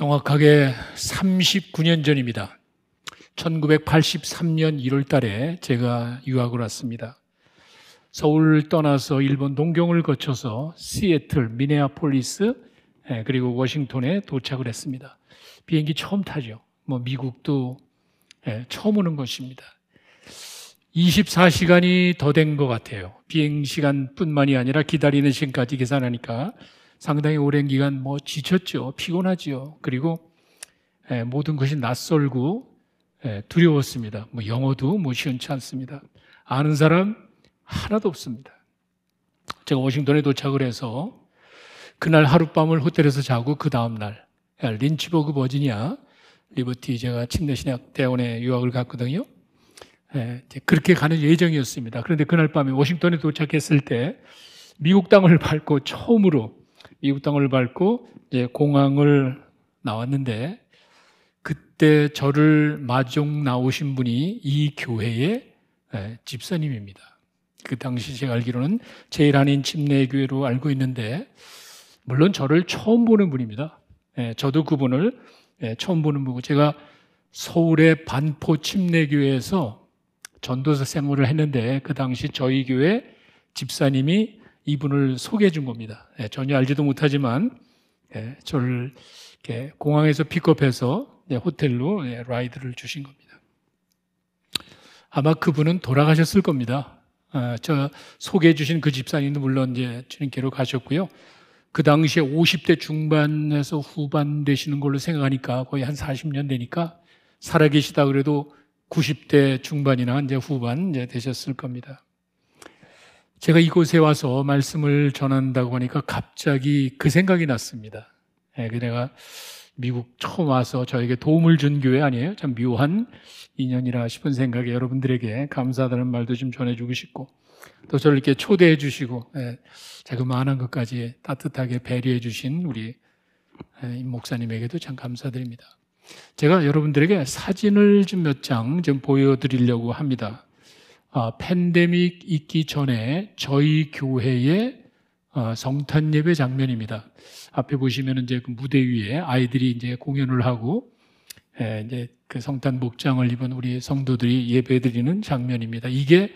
정확하게 39년 전입니다. 1983년 1월 달에 제가 유학을 왔습니다. 서울을 떠나서 일본 동경을 거쳐서 시애틀, 미네아폴리스, 예, 그리고 워싱턴에 도착을 했습니다. 비행기 처음 타죠. 뭐 미국도 예, 처음 오는 것입니다. 24시간이 더 된 것 같아요. 비행 시간뿐만이 아니라 기다리는 시간까지 계산하니까 상당히 오랜 기간 뭐 지쳤죠. 피곤하지요. 그리고 예, 모든 것이 낯설고 예, 두려웠습니다. 뭐 영어도 뭐 시원치 않습니다. 아는 사람 하나도 없습니다. 제가 워싱턴에 도착을 해서 그날 하룻밤을 호텔에서 자고 그 다음날 린치버그 버지니아 리버티 제가 침례신학 대원에 유학을 갔거든요. 예, 그렇게 가는 예정이었습니다. 그런데 그날 밤에 워싱턴에 도착했을 때 미국 땅을 밟고 처음으로 미국 땅을 밟고 이제 공항을 나왔는데 그때 저를 마중 나오신 분이 이 교회의 예, 집사님입니다. 그 당시 제가 알기로는 제일 한인 침례교회로 알고 있는데 물론 저를 처음 보는 분입니다. 예, 저도 그분을 예, 처음 보는 분이고 제가 서울의 반포 침례교회에서 전도사 생활을 했는데 그 당시 저희 교회 집사님이 이분을 소개해 준 겁니다. 예, 전혀 알지도 못하지만 예, 저를 공항에서 픽업해서 예, 호텔로 라이드를 주신 겁니다. 아마 그분은 돌아가셨을 겁니다. 아, 저 소개해 주신 그 집사님도 물론 이제 주님께로 가셨고요. 그 당시에 50대 중반에서 후반 되시는 걸로 생각하니까 거의 한 40년 되니까 살아계시다 그래도 90대 중반이나 이제 후반 이제 되셨을 겁니다. 제가 이곳에 와서 말씀을 전한다고 하니까 갑자기 그 생각이 났습니다. 예, 그 내가 미국 처음 와서 저에게 도움을 준 교회 아니에요? 참 묘한 인연이라 싶은 생각에 여러분들에게 감사하다는 말도 좀 전해주고 싶고 또 저를 이렇게 초대해 주시고 예, 자그마한 것까지 따뜻하게 배려해 주신 우리 예, 임 목사님에게도 참 감사드립니다. 제가 여러분들에게 사진을 좀 몇 장 좀 보여드리려고 합니다. 아, 팬데믹 있기 전에 저희 교회의 어, 성탄 예배 장면입니다. 앞에 보시면 이제 그 무대 위에 아이들이 이제 공연을 하고 예, 이제 그 성탄 목장을 입은 우리 성도들이 예배 드리는 장면입니다. 이게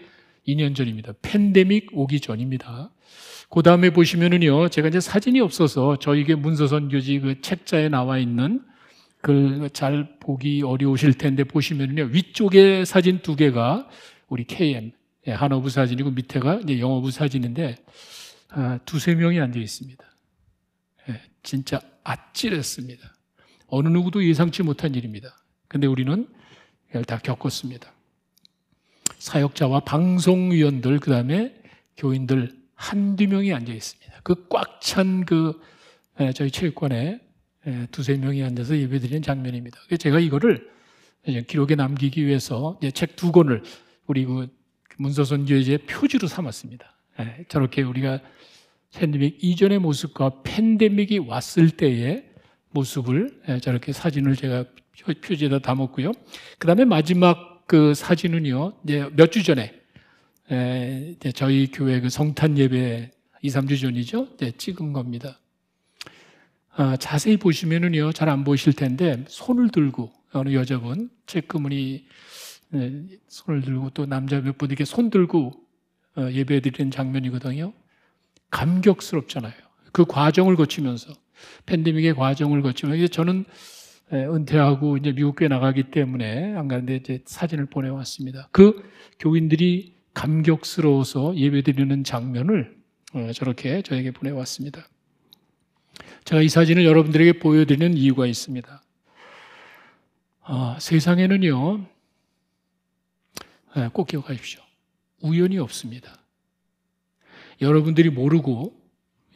2년 전입니다. 팬데믹 오기 전입니다. 그 다음에 보시면은요, 제가 이제 사진이 없어서 저에게 문서선교지 그 책자에 나와 있는 그잘 보기 어려우실 텐데 보시면은요, 위쪽에 사진 두 개가 우리 KM 예, 한어 부 사진이고 밑에가 이제 영어 부 사진인데 아, 두세 명이 앉아 있습니다. 예, 진짜 아찔했습니다. 어느 누구도 예상치 못한 일입니다. 근데 우리는 이걸 다 겪었습니다. 사역자와 방송위원들, 그 다음에 교인들 한두 명이 앉아 있습니다. 그 꽉 찬그 그, 예, 저희 체육관에 두세 명이 앉아서 예배드리는 장면입니다. 제가 이거를 기록에 남기기 위해서 책 두 권을 우리 그 문서선 교회의 표지로 삼았습니다. 예, 저렇게 우리가 팬데믹 이전의 모습과 팬데믹이 왔을 때의 모습을 예, 저렇게 사진을 제가 표지에다 담았고요. 그 다음에 마지막 그 사진은요, 이제 몇 주 전에 예, 저희 교회 그 성탄 예배 2, 3주 전이죠. 찍은 겁니다. 아, 자세히 보시면은요, 잘 안 보이실 텐데, 손을 들고, 어느 여자분, 체크무늬 네, 손을 들고 또 남자 몇분 이렇게 손 들고 어, 예배 드리는 장면이거든요. 감격스럽잖아요. 그 과정을 거치면서 팬데믹의 과정을 거치면서 저는 은퇴하고 이제 미국에 나가기 때문에 안 가는데 이제 사진을 보내왔습니다. 그 교인들이 감격스러워서 예배 드리는 장면을 어, 저렇게 저에게 보내왔습니다. 제가 이 사진을 여러분들에게 보여드리는 이유가 있습니다. 아, 세상에는요, 예, 꼭 기억하십시오. 우연이 없습니다. 여러분들이 모르고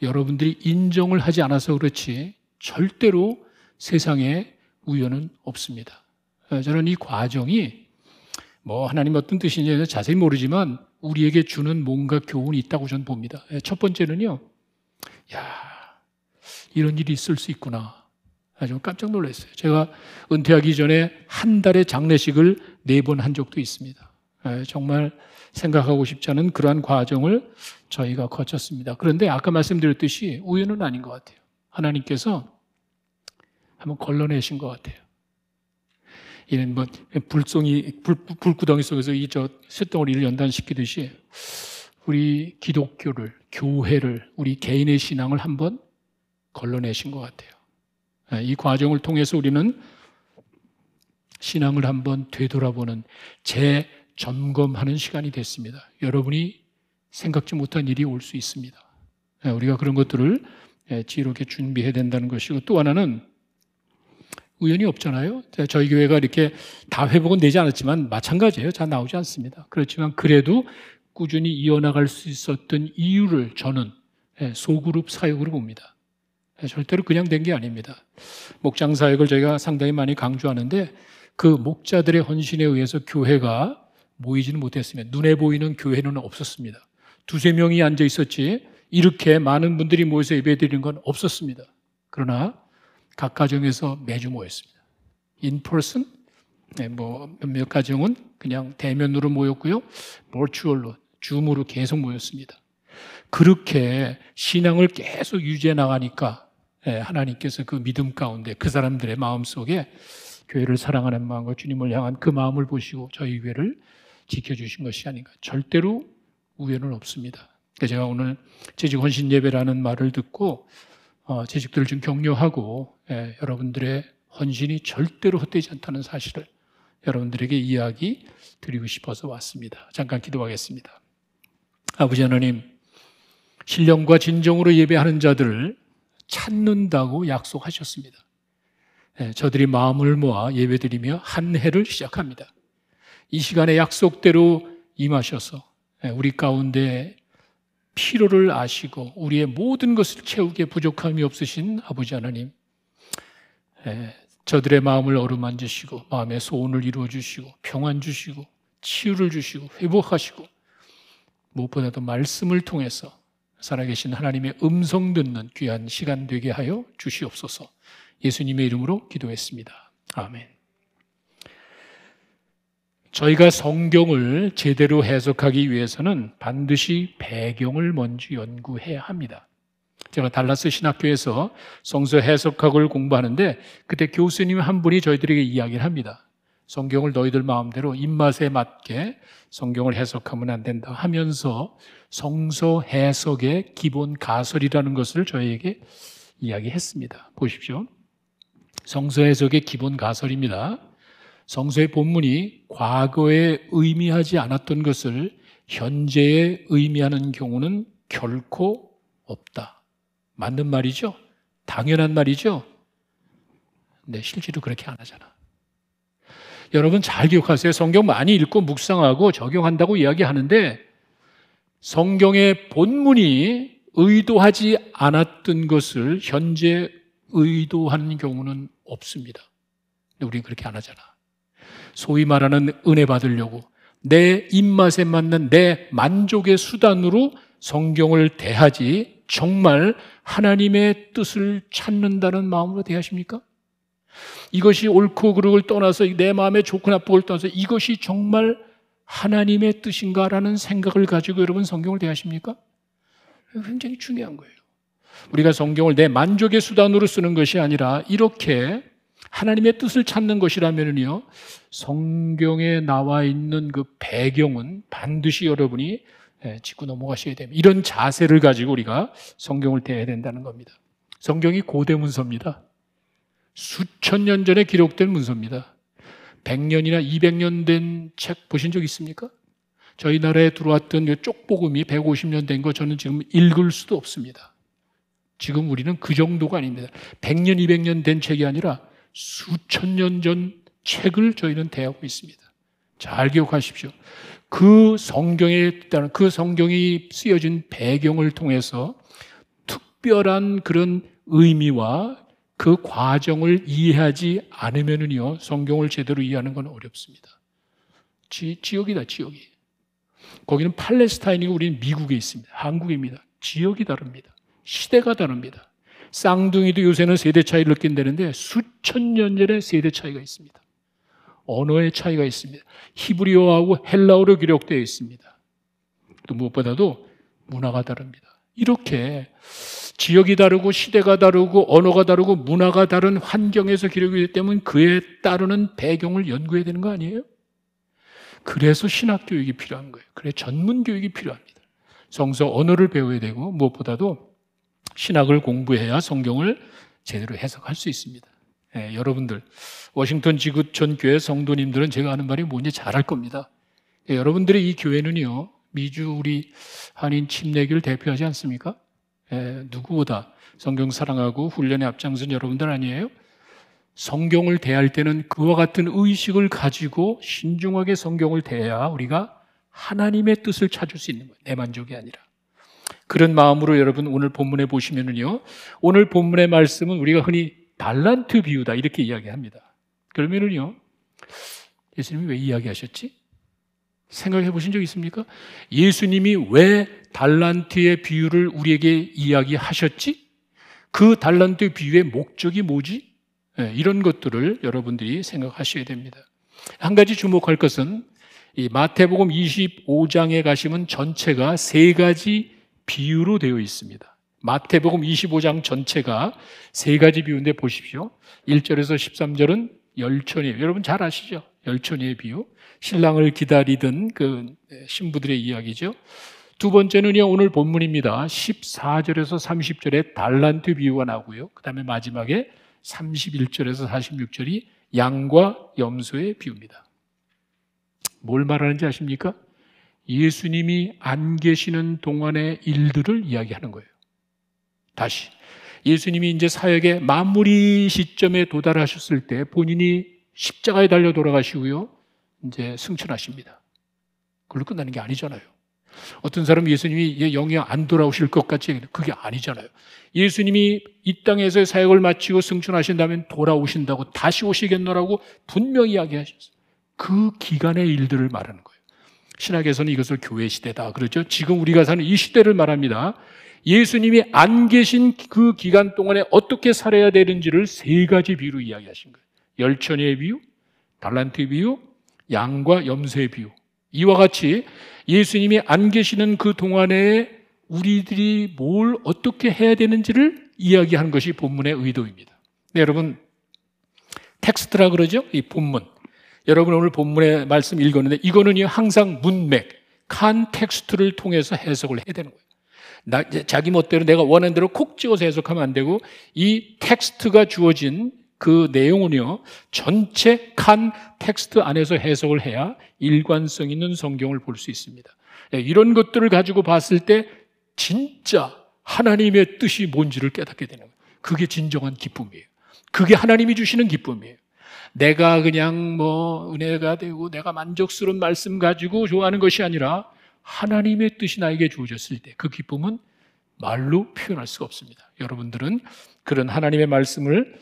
여러분들이 인정을 하지 않아서 그렇지 절대로 세상에 우연은 없습니다. 예, 저는 이 과정이 뭐 하나님 어떤 뜻인지 자세히 모르지만 우리에게 주는 뭔가 교훈이 있다고 저는 봅니다. 예, 첫 번째는요, 야 이런 일이 있을 수 있구나. 아주 깜짝 놀랐어요. 제가 은퇴하기 전에 한 달의 장례식을 네 번 한 적도 있습니다. 예, 정말 생각하고 싶지 않은 그러한 과정을 저희가 거쳤습니다. 그런데 아까 말씀드렸듯이 우연은 아닌 것 같아요. 하나님께서 한번 걸러내신 것 같아요. 이런 뭐 불송이 불, 불구덩이 속에서 이 저 쇳덩어리를 연단시키듯이 우리 기독교를 교회를 우리 개인의 신앙을 한번 걸러내신 것 같아요. 예, 이 과정을 통해서 우리는 신앙을 한번 되돌아보는 재 점검하는 시간이 됐습니다. 여러분이 생각지 못한 일이 올 수 있습니다. 예, 우리가 그런 것들을 예, 지혜롭게 준비해야 된다는 것이고 또 하나는 우연이 없잖아요. 저희 교회가 이렇게 다 회복은 되지 않았지만 마찬가지예요. 잘 나오지 않습니다. 그렇지만 그래도 꾸준히 이어나갈 수 있었던 이유를 저는 예, 소그룹 사역으로 봅니다. 절대로 그냥 된 게 아닙니다. 목장 사역을 저희가 상당히 많이 강조하는데 그 목자들의 헌신에 의해서 교회가 모이지는 못했으면 눈에 보이는 교회는 없었습니다. 두세 명이 앉아 있었지 이렇게 많은 분들이 모여서 예배 드리는 건 없었습니다. 그러나 각 가정에서 매주 모였습니다. person, 네, 뭐 몇몇 가정은 그냥 대면으로 모였고요. 버추얼로, 줌으로 계속 모였습니다. 그렇게 신앙을 계속 유지해 나가니까 네, 하나님께서 그 믿음 가운데 그 사람들의 마음 속에 교회를 사랑하는 마음과 주님을 향한 그 마음을 보시고 저희 교회를 지켜주신 것이 아닌가. 절대로 우연은 없습니다. 제가 오늘 재직 헌신 예배라는 말을 듣고 어, 재직들을 좀 격려하고 예, 여러분들의 헌신이 절대로 헛되지 않다는 사실을 여러분들에게 이야기 드리고 싶어서 왔습니다. 잠깐 기도하겠습니다. 아버지 하나님, 신령과 진정으로 예배하는 자들을 찾는다고 약속하셨습니다. 예, 저들이 마음을 모아 예배드리며 한 해를 시작합니다. 이 시간에 약속대로 임하셔서 예, 우리 가운데 필요를 아시고 우리의 모든 것을 채우기에 부족함이 없으신 아버지 하나님, 예, 저들의 마음을 어루만지시고 마음의 소원을 이루어 주시고 평안 주시고 치유를 주시고 회복하시고 무엇보다도 말씀을 통해서 살아계신 하나님의 음성 듣는 귀한 시간 되게 하여 주시옵소서. 예수님의 이름으로 기도했습니다. 아멘. 저희가 성경을 제대로 해석하기 위해서는 반드시 배경을 먼저 연구해야 합니다. 제가 달라스 신학교에서 성서 해석학을 공부하는데 그때 교수님 한 분이 저희들에게 이야기를 합니다. 성경을 너희들 마음대로 입맛에 맞게 성경을 해석하면 안 된다 하면서 성서 해석의 기본 가설이라는 것을 저희에게 이야기했습니다. 보십시오. 성서 해석의 기본 가설입니다. 성서의 본문이 과거에 의미하지 않았던 것을 현재에 의미하는 경우는 결코 없다. 맞는 말이죠? 당연한 말이죠? 네, 실제로 그렇게 안 하잖아. 여러분 잘 기억하세요. 성경 많이 읽고 묵상하고 적용한다고 이야기하는데 성경의 본문이 의도하지 않았던 것을 현재 의도하는 경우는 없습니다. 우리는 그렇게 안 하잖아. 소위 말하는 은혜 받으려고 내 입맛에 맞는 내 만족의 수단으로 성경을 대하지 정말 하나님의 뜻을 찾는다는 마음으로 대하십니까? 이것이 옳고 그르고를 떠나서 내 마음에 좋고 나쁘고를 떠나서 이것이 정말 하나님의 뜻인가라는 생각을 가지고 여러분 성경을 대하십니까? 굉장히 중요한 거예요. 우리가 성경을 내 만족의 수단으로 쓰는 것이 아니라 이렇게 하나님의 뜻을 찾는 것이라면요, 성경에 나와 있는 그 배경은 반드시 여러분이 예, 짚고 넘어가셔야 됩니다. 이런 자세를 가지고 우리가 성경을 대해야 된다는 겁니다. 성경이 고대 문서입니다. 수천 년 전에 기록된 문서입니다. 100년이나 200년 된 책 보신 적 있습니까? 저희 나라에 들어왔던 쪽복음이 150년 된 거 저는 지금 읽을 수도 없습니다. 지금 우리는 그 정도가 아닙니다. 100년, 200년 된 책이 아니라 수천 년 전 책을 저희는 대하고 있습니다. 잘 기억하십시오. 그 성경에 따른 그 성경이 쓰여진 배경을 통해서 특별한 그런 의미와 그 과정을 이해하지 않으면은요, 성경을 제대로 이해하는 건 어렵습니다. 지, 지역이다, 지역이. 거기는 팔레스타인이고 우리는 미국에 있습니다. 한국입니다. 지역이 다릅니다. 시대가 다릅니다. 쌍둥이도 요새는 세대 차이를 느낀다는데 수천 년 전에 세대 차이가 있습니다. 언어의 차이가 있습니다. 히브리어하고 헬라어로 기록되어 있습니다. 또 무엇보다도 문화가 다릅니다. 이렇게 지역이 다르고 시대가 다르고 언어가 다르고 문화가 다른 환경에서 기록이 되기 때문에 그에 따르는 배경을 연구해야 되는 거 아니에요? 그래서 신학 교육이 필요한 거예요. 그래 전문 교육이 필요합니다. 성서 언어를 배워야 되고 무엇보다도 신학을 공부해야 성경을 제대로 해석할 수 있습니다. 예, 여러분들 워싱턴 지구촌 교회 성도님들은 제가 하는 말이 뭔지 잘 알 겁니다. 예, 여러분들의 이 교회는요 미주 우리 한인 침례교를 대표하지 않습니까? 예, 누구보다 성경 사랑하고 훈련에 앞장선 여러분들 아니에요? 성경을 대할 때는 그와 같은 의식을 가지고 신중하게 성경을 대해야 우리가 하나님의 뜻을 찾을 수 있는 거예요. 내 만족이 아니라. 그런 마음으로 여러분 오늘 본문에 보시면은요. 오늘 본문의 말씀은 우리가 흔히 달란트 비유다 이렇게 이야기합니다. 그러면은요. 예수님이 왜 이야기하셨지? 생각해 보신 적 있습니까? 예수님이 왜 달란트의 비유를 우리에게 이야기하셨지? 그 달란트 비유의 목적이 뭐지? 네, 이런 것들을 여러분들이 생각하셔야 됩니다. 한 가지 주목할 것은 이 마태복음 25장에 가시면 전체가 세 가지 비유로 되어 있습니다. 마태복음 25장 전체가 세 가지 비유인데 보십시오. 1절에서 13절은 열천이에요. 여러분 잘 아시죠? 열천이의 비유. 신랑을 기다리던 그 신부들의 이야기죠. 두 번째는요, 오늘 본문입니다. 14절에서 30절에 달란트 비유가 나오고요. 그 다음에 마지막에 31절에서 46절이 양과 염소의 비유입니다. 뭘 말하는지 아십니까? 예수님이 안 계시는 동안의 일들을 이야기하는 거예요. 다시. 예수님이 이제 사역의 마무리 시점에 도달하셨을 때 본인이 십자가에 달려 돌아가시고요. 이제 승천하십니다. 그걸로 끝나는 게 아니잖아요. 어떤 사람은 예수님이 영이 안 돌아오실 것 같이 그게 아니잖아요. 예수님이 이 땅에서 사역을 마치고 승천하신다면 돌아오신다고 다시 오시겠노라고 분명히 이야기하셨어요. 그 기간의 일들을 말하는 거예요. 신학에서는 이것을 교회 시대다 그러죠. 지금 우리가 사는 이 시대를 말합니다. 예수님이 안 계신 그 기간 동안에 어떻게 살아야 되는지를 세 가지 비유로 이야기하신 거예요. 열 처녀의 비유, 달란트 비유, 양과 염소의 비유. 이와 같이 예수님이 안 계시는 그 동안에 우리들이 뭘 어떻게 해야 되는지를 이야기하는 것이 본문의 의도입니다. 네, 여러분, 텍스트라 그러죠? 이 본문. 여러분 오늘 본문의 말씀 읽었는데 이거는 항상 문맥, context를 통해서 해석을 해야 되는 거예요. 나, 자기 멋대로 내가 원하는 대로 콕 찍어서 해석하면 안 되고 이 텍스트가 주어진 그 내용은요, 전체 context 안에서 해석을 해야 일관성 있는 성경을 볼 수 있습니다. 예, 이런 것들을 가지고 봤을 때 진짜 하나님의 뜻이 뭔지를 깨닫게 되는 거예요. 그게 진정한 기쁨이에요. 그게 하나님이 주시는 기쁨이에요. 내가 그냥 뭐 은혜가 되고 내가 만족스러운 말씀 가지고 좋아하는 것이 아니라 하나님의 뜻이 나에게 주어졌을 때 그 기쁨은 말로 표현할 수가 없습니다. 여러분들은 그런 하나님의 말씀을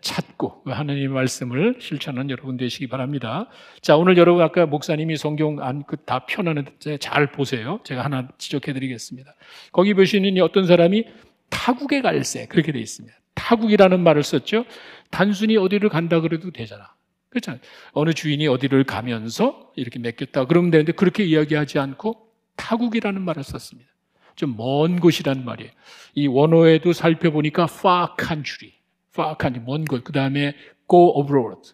찾고 그 하나님의 말씀을 실천하는 여러분 되시기 바랍니다. 자, 오늘 여러분 아까 목사님이 성경 안다 그 펴놓는데 잘 보세요. 제가 하나 지적해 드리겠습니다. 거기 보시는 어떤 사람이 타국의 갈새 그렇게 되어 있습니다. 타국이라는 말을 썼죠. 단순히 어디를 간다 그래도 되잖아. 그렇잖아요. 어느 주인이 어디를 가면서 이렇게 맡겼다 그러면 되는데 그렇게 이야기하지 않고 타국이라는 말을 썼습니다. 좀 먼 곳이란 말이에요. 이 원어에도 살펴보니까 far country, far country, 먼 곳. 그 다음에 go abroad,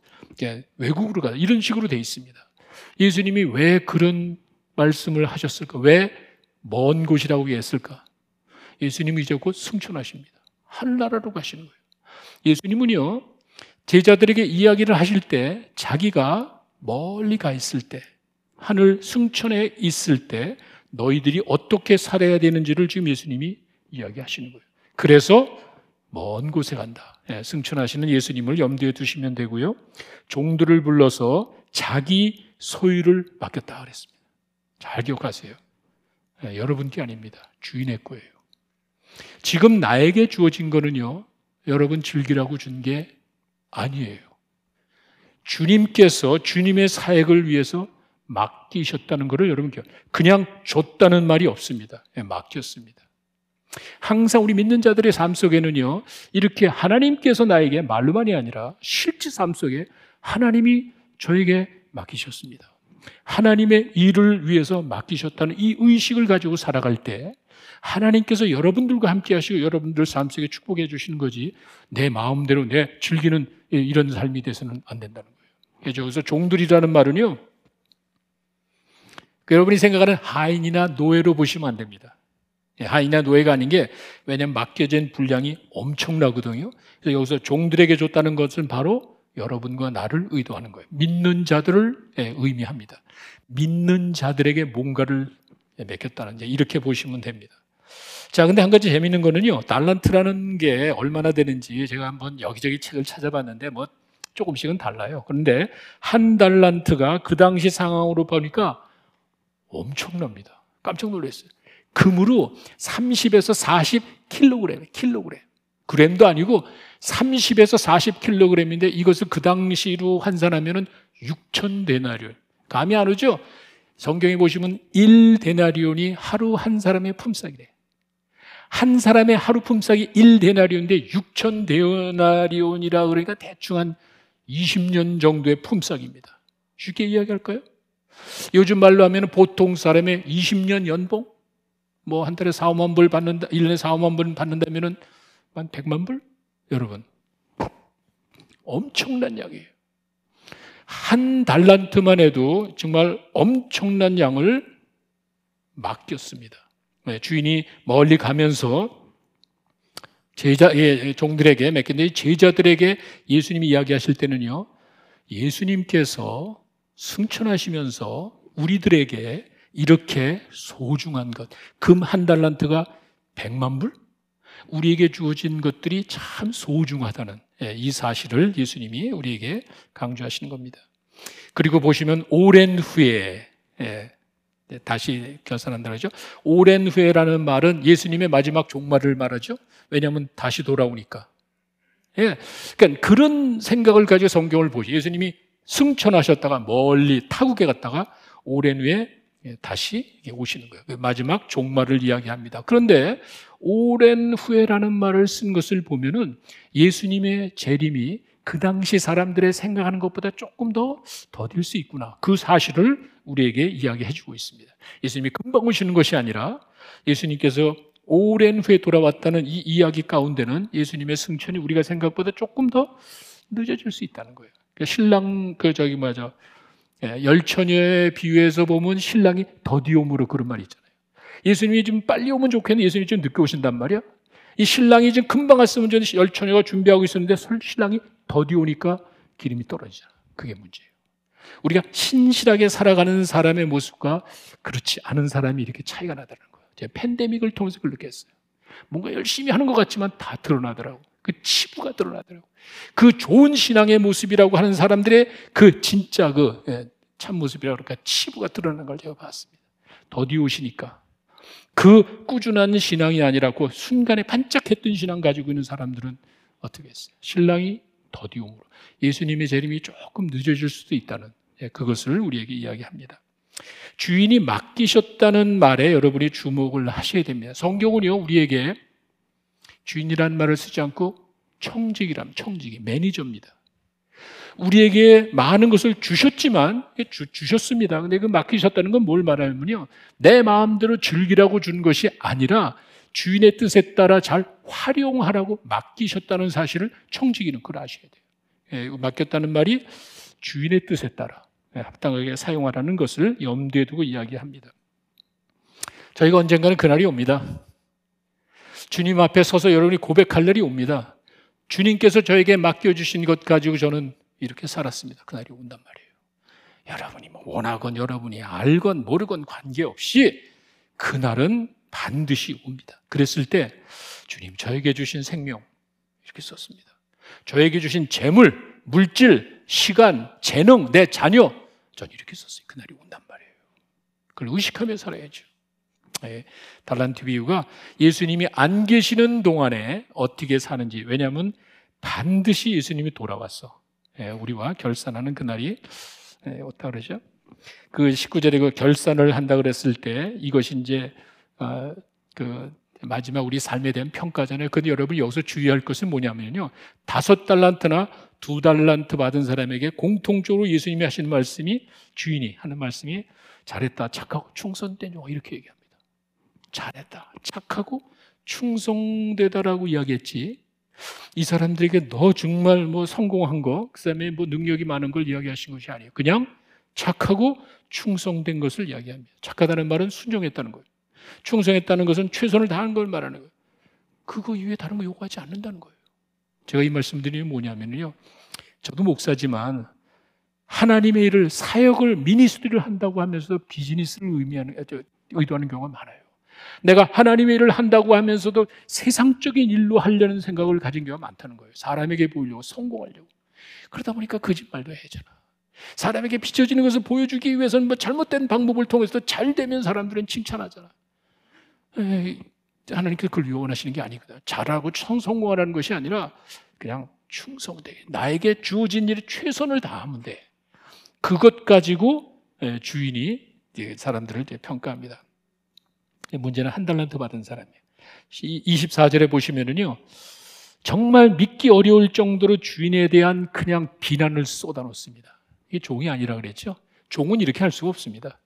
외국으로 가다. 이런 식으로 되어 있습니다. 예수님이 왜 그런 말씀을 하셨을까? 왜 먼 곳이라고 했을까? 예수님이 이제 곧 승천하십니다. 하늘나라로 가시는 거예요. 예수님은요, 제자들에게 이야기를 하실 때 자기가 멀리 가 있을 때, 하늘 승천에 있을 때 너희들이 어떻게 살아야 되는지를 지금 예수님이 이야기하시는 거예요. 그래서 먼 곳에 간다. 예, 승천하시는 예수님을 염두에 두시면 되고요. 종들을 불러서 자기 소유를 맡겼다 그랬습니다. 잘 기억하세요. 예, 여러분 게 아닙니다. 주인의 거예요. 지금 나에게 주어진 거는요, 여러분 즐기라고 준 게 아니에요. 주님께서 주님의 사역을 위해서 맡기셨다는 것을 여러분 그냥 줬다는 말이 없습니다. 예, 맡겼습니다. 항상 우리 믿는 자들의 삶 속에는요, 이렇게 하나님께서 나에게 말로만이 아니라 실제 삶 속에 하나님이 저에게 맡기셨습니다. 하나님의 일을 위해서 맡기셨다는 이 의식을 가지고 살아갈 때 하나님께서 여러분들과 함께 하시고 여러분들 삶 속에 축복해 주시는 거지 내 마음대로 내 즐기는 이런 삶이 돼서는 안 된다는 거예요. 그래서 종들이라는 말은요. 그 여러분이 생각하는 하인이나 노예로 보시면 안 됩니다. 예, 하인이나 노예가 아닌 게 왜냐하면 맡겨진 분량이 엄청나거든요. 그래서 여기서 종들에게 줬다는 것은 바로 여러분과 나를 의도하는 거예요. 믿는 자들을 예, 의미합니다. 믿는 자들에게 뭔가를 맡겼다는 이렇게 보시면 됩니다. 자, 근데 한 가지 재밌는 거는요. 달란트라는 게 얼마나 되는지 제가 한번 여기저기 책을 찾아봤는데 뭐 조금씩은 달라요. 그런데 한 달란트가 그 당시 상황으로 보니까 엄청납니다. 깜짝 놀랐어요. 금으로 30에서 40 킬로그램. 그램도 아니고 30에서 40 킬로그램인데 이것을 그 당시로 환산하면은 6천 데나리온. 감이 안 오죠? 성경에 보시면 1데나리온이 하루 한 사람의 품삯이래. 한 사람의 하루 품삯이 1데나리온인데 6천 데나리온이라 그러니까 대충 한 20년 정도의 품삯입니다. 쉽게 이야기할까요? 요즘 말로 하면 보통 사람의 20년 연봉? 뭐 한 달에 4, 5만 불 받는다, 1년에 4, 5만 불 받는다면은 한 100만 불? 여러분. 엄청난 양이에요. 한 달란트만 해도 정말 엄청난 양을 맡겼습니다. 네, 주인이 멀리 가면서 제자, 예, 종들에게 맡겼는데 제자들에게 예수님이 이야기하실 때는요, 예수님께서 승천하시면서 우리들에게 이렇게 소중한 것, 금 한 달란트가 백만 불? 우리에게 주어진 것들이 참 소중하다는 예, 이 사실을 예수님이 우리에게 강조하시는 겁니다. 그리고 보시면 오랜 후에 예, 네, 다시 결산한다 그러죠. 오랜 후에라는 말은 예수님의 마지막 종말을 말하죠. 왜냐하면 다시 돌아오니까. 예, 그러니까 그런 생각을 가지고 성경을 보시. 예수님이 승천하셨다가 멀리 타국에 갔다가 오랜 후에 예, 다시 오시는 거예요. 그 마지막 종말을 이야기합니다. 그런데 오랜 후에라는 말을 쓴 것을 보면은 예수님의 재림이 그 당시 사람들의 생각하는 것보다 조금 더 더딜 수 있구나. 그 사실을 우리에게 이야기해 주고 있습니다. 예수님이 금방 오시는 것이 아니라 예수님께서 오랜 후에 돌아왔다는 이 이야기 가운데는 예수님의 승천이 우리가 생각보다 조금 더 늦어질 수 있다는 거예요. 그러니까 신랑 그 저기 뭐죠 예, 열처녀에 비유해서 보면 신랑이 더디 오므로 그런 말이 있잖아요. 예수님이 좀 빨리 오면 좋겠는데 예수님이 좀 늦게 오신단 말이야. 이 신랑이 지금 금방 왔으면 저는 열처녀가 준비하고 있었는데 신랑이 더디 오니까 기름이 떨어지잖아. 그게 문제예요. 우리가 신실하게 살아가는 사람의 모습과 그렇지 않은 사람이 이렇게 차이가 나다는 거예요. 제가 팬데믹을 통해서 그걸 느꼈어요. 뭔가 열심히 하는 것 같지만 다 드러나더라고. 그 치부가 드러나더라고. 그 좋은 신앙의 모습이라고 하는 사람들의 그 진짜 그 예, 참모습이라고 그러니까 치부가 드러나는 걸 제가 봤습니다. 더디 오시니까. 그 꾸준한 신앙이 아니라 그 순간에 반짝했던 신앙 가지고 있는 사람들은 어떻게 했어요? 신랑이 더디움으로. 예수님의 재림이 조금 늦어질 수도 있다는 예, 그것을 우리에게 이야기합니다. 주인이 맡기셨다는 말에 여러분이 주목을 하셔야 됩니다. 성경은요, 우리에게 주인이라는 말을 쓰지 않고 청직이람, 청직이 매니저입니다. 우리에게 많은 것을 주셨지만 주, 주셨습니다. 근데 그 맡기셨다는 건 뭘 말하냐면요. 내 마음대로 즐기라고 준 것이 아니라 주인의 뜻에 따라 잘 활용하라고 맡기셨다는 사실을 청지기는 그걸 아셔야 돼요. 예, 맡겼다는 말이 주인의 뜻에 따라 예, 합당하게 사용하라는 것을 염두에 두고 이야기합니다. 저희가 언젠가는 그날이 옵니다. 주님 앞에 서서 여러분이 고백할 날이 옵니다. 주님께서 저에게 맡겨주신 것 가지고 저는 이렇게 살았습니다. 그날이 온단 말이에요. 여러분이 뭐 원하건 여러분이 알건 모르건 관계없이 그날은 반드시 옵니다. 그랬을 때 주님 저에게 주신 생명 이렇게 썼습니다. 저에게 주신 재물, 물질, 시간, 재능, 내 자녀 전 이렇게 썼어요. 그날이 온단 말이에요. 그걸 의식하며 살아야죠. 예, 달란트 비유가 예수님이 안 계시는 동안에 어떻게 사는지 왜냐하면 반드시 예수님이 돌아왔어. 예, 우리와 결산하는 그날이 예, 어떻다 그러죠? 그 19절에 그 결산을 한다 그랬을 때 이것이 이제 어, 그 마지막 우리 삶에 대한 평가잖아요. 근데 여러분이 여기서 주의할 것은 뭐냐면요. 다섯 달란트나 두 달란트 받은 사람에게 공통적으로 예수님이 하시는 말씀이 주인이 하는 말씀이 잘했다, 착하고 충성된 종 이렇게 얘기합니다. 잘했다, 착하고 충성되다라고 이야기했지. 이 사람들에게 너 정말 뭐 성공한 거, 그 다음에 뭐 능력이 많은 걸 이야기하신 것이 아니에요. 그냥 착하고 충성된 것을 이야기합니다. 착하다는 말은 순종했다는 거예요. 충성했다는 것은 최선을 다한 걸 말하는 거예요. 그거 이외에 다른 거 요구하지 않는다는 거예요. 제가 이 말씀 드리는 게 뭐냐면요. 저도 목사지만 하나님의 일을 사역을 미니스트리를 한다고 하면서 비즈니스를 의미하는 의도하는 경우가 많아요. 내가 하나님의 일을 한다고 하면서도 세상적인 일로 하려는 생각을 가진 경우가 많다는 거예요. 사람에게 보이려고 성공하려고. 그러다 보니까 거짓말도 해잖아. 사람에게 비춰지는 것을 보여주기 위해서는 뭐 잘못된 방법을 통해서 잘 되면 사람들은 칭찬하잖아. 하나님께서 그걸 요원하시는 게 아니거든. 잘하고 성공하라는 것이 아니라 그냥 충성되게 나에게 주어진 일에 최선을 다하면 돼. 그것 가지고 주인이 사람들을 평가합니다. 문제는 한 달란트 받은 사람이에요. 24절에 보시면은요. 정말 믿기 어려울 정도로 주인에 대한 그냥 비난을 쏟아놓습니다. 이게 종이 아니라 그랬죠. 종은 이렇게 할 수가 없습니다.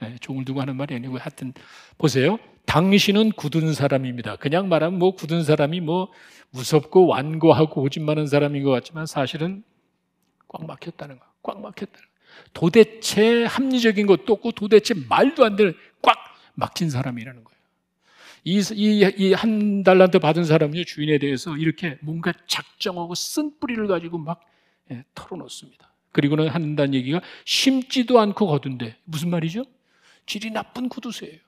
네, 종을 두고 하는 말이 아니고 하여튼 보세요. 당신은 굳은 사람입니다. 그냥 말하면 뭐 굳은 사람이 뭐 무섭고 완고하고 오진 많은 사람인 것 같지만 사실은 꽉 막혔다는 거. 꽉 막혔다는 거. 도대체 합리적인 것도 없고 도대체 말도 안 되는 꽉 막힌 사람이라는 거예요. 이, 이, 이한 달란트 받은 사람은요, 주인에 대해서 이렇게 뭔가 작정하고 쓴 뿌리를 가지고 막 예, 털어놓습니다. 그리고는 한다는 얘기가 심지도 않고 거둔데, 무슨 말이죠? 질이 나쁜 구두쇠예요.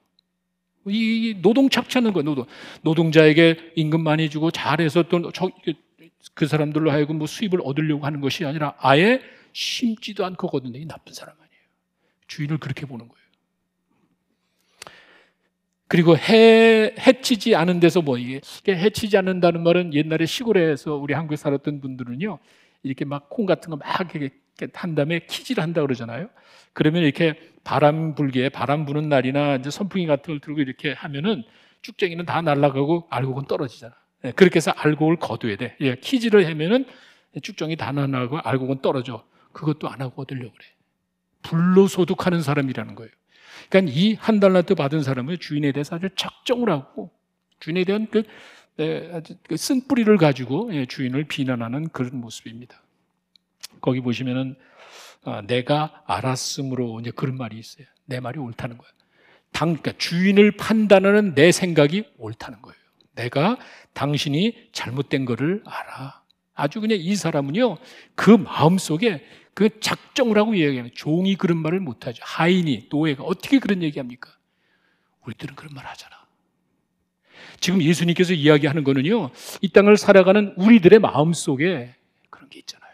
이 노동 착취하는 거예요, 노동. 노동자에게 임금 많이 주고 잘해서 또그 사람들로 하여금 뭐 수입을 얻으려고 하는 것이 아니라 아예 심지도 않고 거둔데 이 나쁜 사람 아니에요. 주인을 그렇게 보는 거예요. 그리고 해, 해치지 않은 데서 뭐 이게 해치지 않는다는 말은 옛날에 시골에서 우리 한국에 살았던 분들은요 이렇게 막 콩 같은 거 막 이렇게 한 다음에 키질 한다 그러잖아요. 그러면 이렇게 바람 불게 바람 부는 날이나 이제 선풍기 같은 걸 들고 이렇게 하면은 쭉쟁이는 다 날아가고 알곡은 떨어지잖아. 예, 그렇게 해서 알곡을 거둬야 돼. 예, 키질을 하면은 쭉정이 다 날아가고 알곡은 떨어져. 그것도 안 하고 얻으려고 그래. 불로 소득하는 사람이라는 거예요. 그러니까 이 한 달란트 받은 사람은 주인에 대해서 아주 작정을 하고 주인에 대한 그, 그 쓴뿌리를 가지고 예, 주인을 비난하는 그런 모습입니다. 거기 보시면은 아, 내가 알았으므로 이제 그런 말이 있어요. 내 말이 옳다는 거예요. 당, 그러니까 주인을 판단하는 내 생각이 옳다는 거예요. 내가 당신이 잘못된 거를 알아. 아주 그냥 이 사람은요, 그 마음 속에 그 작정을 하고 이야기하는 종이 그런 말을 못하죠. 하인이, 노예가 어떻게 그런 얘기합니까? 우리들은 그런 말 하잖아. 지금 예수님께서 이야기하는 거는요, 이 땅을 살아가는 우리들의 마음 속에 그런 게 있잖아요.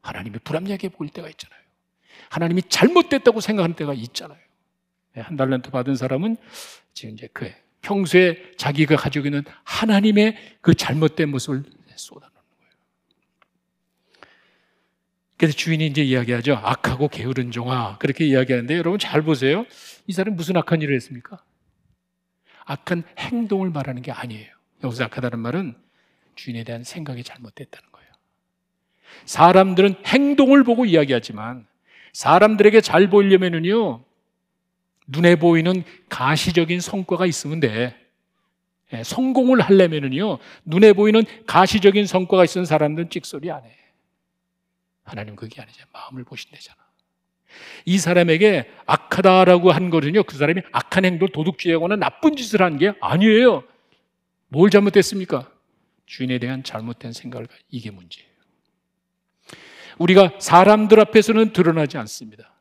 하나님이 불합리하게 보일 때가 있잖아요. 하나님이 잘못됐다고 생각하는 때가 있잖아요. 네, 한 달란트 받은 사람은 지금 이제 그 평소에 자기가 가지고 있는 하나님의 그 잘못된 모습을 쏟아놓는 거예요. 그래서 주인이 이제 이야기하죠. 악하고 게으른 종아. 그렇게 이야기하는데 여러분 잘 보세요. 이 사람이 무슨 악한 일을 했습니까? 악한 행동을 말하는 게 아니에요. 여기서 악하다는 말은 주인에 대한 생각이 잘못됐다는 거예요. 사람들은 행동을 보고 이야기하지만 사람들에게 잘 보이려면은요, 눈에 보이는 가시적인 성과가 있으면 돼. 예, 성공을 하려면은요, 눈에 보이는 가시적인 성과가 있는 사람들은 찍소리 안 해. 하나님 그게 아니죠. 마음을 보신대잖아. 이 사람에게 악하다라고 한 거는요, 그 사람이 악한 행동, 도둑질하거나 나쁜 짓을 한 게 아니에요. 뭘 잘못했습니까? 주인에 대한 잘못된 생각을, 이게 문제예요. 우리가 사람들 앞에서는 드러나지 않습니다.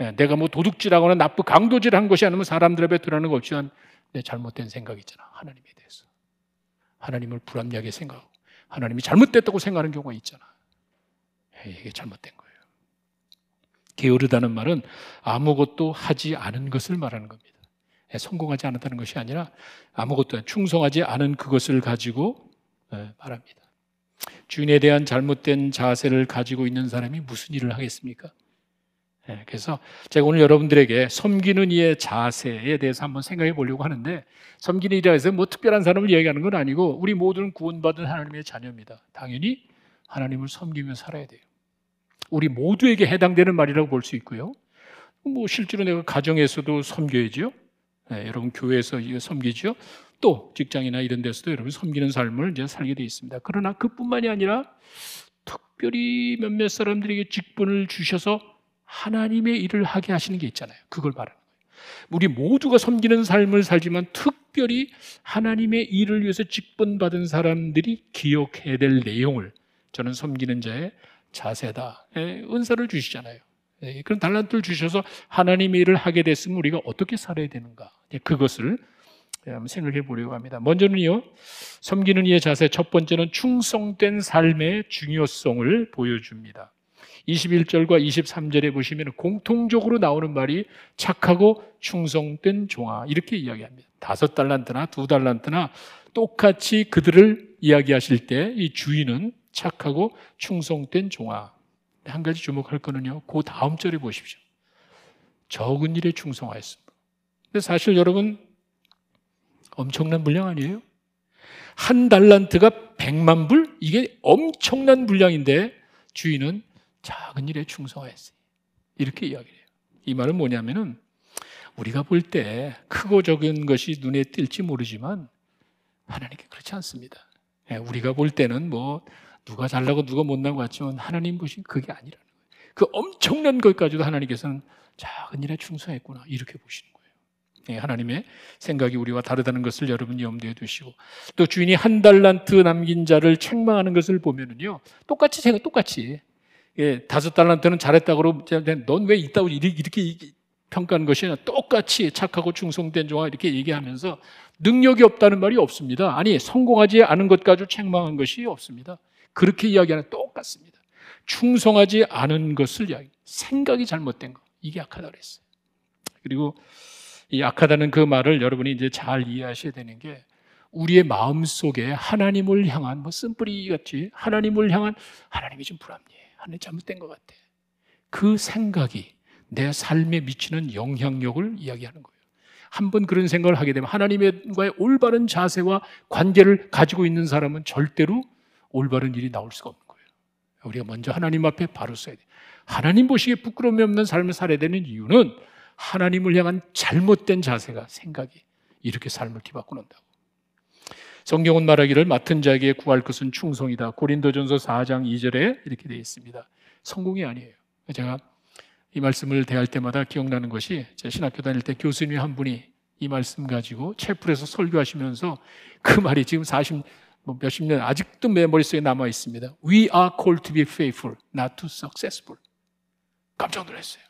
예, 내가 뭐 도둑질하거나 나쁜 강도질한 것이 아니면 사람들 앞에 드러나는 것 없지만 내 잘못된 생각 있잖아. 하나님에 대해서. 하나님을 불합리하게 생각하고 하나님이 잘못됐다고 생각하는 경우가 있잖아. 예, 이게 잘못된 거예요. 게으르다는 말은 아무것도 하지 않은 것을 말하는 겁니다. 예, 성공하지 않았다는 것이 아니라 아무것도 충성하지 않은 그것을 가지고 말합니다. 주인에 대한 잘못된 자세를 가지고 있는 사람이 무슨 일을 하겠습니까? 네, 그래서 제가 오늘 여러분들에게 섬기는 이의 자세에 대해서 한번 생각해 보려고 하는데 섬기는 이라 해서 뭐 특별한 사람을 얘기하는 건 아니고 우리 모두는 구원받은 하나님의 자녀입니다. 당연히 하나님을 섬기며 살아야 돼요. 우리 모두에게 해당되는 말이라고 볼 수 있고요. 뭐 실제로 내가 가정에서도 섬겨야죠. 예, 여러분 교회에서 섬기죠. 또 직장이나 이런 데서도 여러분 섬기는 삶을 이제 살게 돼 있습니다. 그러나 그뿐만이 아니라 특별히 몇몇 사람들에게 직분을 주셔서 하나님의 일을 하게 하시는 게 있잖아요. 그걸 말하는 거예요. 우리 모두가 섬기는 삶을 살지만 특별히 하나님의 일을 위해서 직분 받은 사람들이 기억해야 될 내용을 저는 섬기는 자의 자세다. 예, 은사를 주시잖아요. 예, 그런 달란트를 주셔서 하나님의 일을 하게 됐으면 우리가 어떻게 살아야 되는가? 예, 그것을 한번 생각해 보려고 합니다. 먼저는요, 섬기는 이의 자세 첫 번째는 충성된 삶의 중요성을 보여줍니다. 21절과 23절에 보시면 공통적으로 나오는 말이 착하고 충성된 종아 이렇게 이야기합니다. 다섯 달란트나 두 달란트나 똑같이 그들을 이야기하실 때 이 주인은 착하고 충성된 종아. 한 가지 주목할 거는요. 그 다음 절에 보십시오. 적은 일에 충성하였습니다. 근데 사실 여러분 엄청난 분량 아니에요? 한 달란트가 백만 불? 이게 엄청난 분량인데 주인은 작은 일에 충성하였어요. 이렇게 이야기해요. 이 말은 뭐냐면은 우리가 볼 때 크고 적은 것이 눈에 띌지 모르지만 하나님께 그렇지 않습니다. 예, 우리가 볼 때는 뭐 누가 잘나고 누가 못나고 같지만 하나님 보신 그게 아니라는 거예요. 그 엄청난 것까지도 하나님께서는 작은 일에 충성했구나 이렇게 보시는 거예요. 예, 하나님의 생각이 우리와 다르다는 것을 여러분 염두에 두시고 또 주인이 한 달란트 남긴 자를 책망하는 것을 보면은요 똑같이 생각 똑같이 예, 다섯 달란트는 잘했다 그러고 넌왜 있다고 이렇게 평가하는 것이 아니라 똑같이 착하고 충성된 종아 이렇게 얘기하면서 능력이 없다는 말이 없습니다. 아니 성공하지 않은 것 가지고 책망한 것이 없습니다. 그렇게 이야기하는 똑같습니다. 충성하지 않은 것을 이야기. 생각이 잘못된 거. 이게 악하다 그랬어요. 그리고 이 악하다는 그 말을 여러분이 이제 잘 이해하셔야 되는 게 우리의 마음 속에 하나님을 향한 뭐 쓴뿌리 같이 하나님을 향한 하나님이 좀 불합리해. 하나님 잘못된 것 같아. 그 생각이 내 삶에 미치는 영향력을 이야기하는 거예요. 한번 그런 생각을 하게 되면 하나님과의 올바른 자세와 관계를 가지고 있는 사람은 절대로 올바른 일이 나올 수가 없는 거예요. 우리가 먼저 하나님 앞에 바로 서야 돼. 하나님 보시기에 부끄러움이 없는 삶을 살아야 되는 이유는 하나님을 향한 잘못된 자세가 생각이 이렇게 삶을 뒤바꿔 놓는다고. 성경은 말하기를 맡은 자에게 구할 것은 충성이다. 고린도전서 4장 2절에 이렇게 되어 있습니다. 성공이 아니에요. 제가 이 말씀을 대할 때마다 기억나는 것이 제 신학교 다닐 때 교수님 한 분이 이 말씀 가지고 채플에서 설교하시면서 그 말이 지금 40, 뭐 몇십 년 아직도 내 머릿속에 남아 있습니다. We are called to be faithful, not to successful. 깜짝 놀랐어요.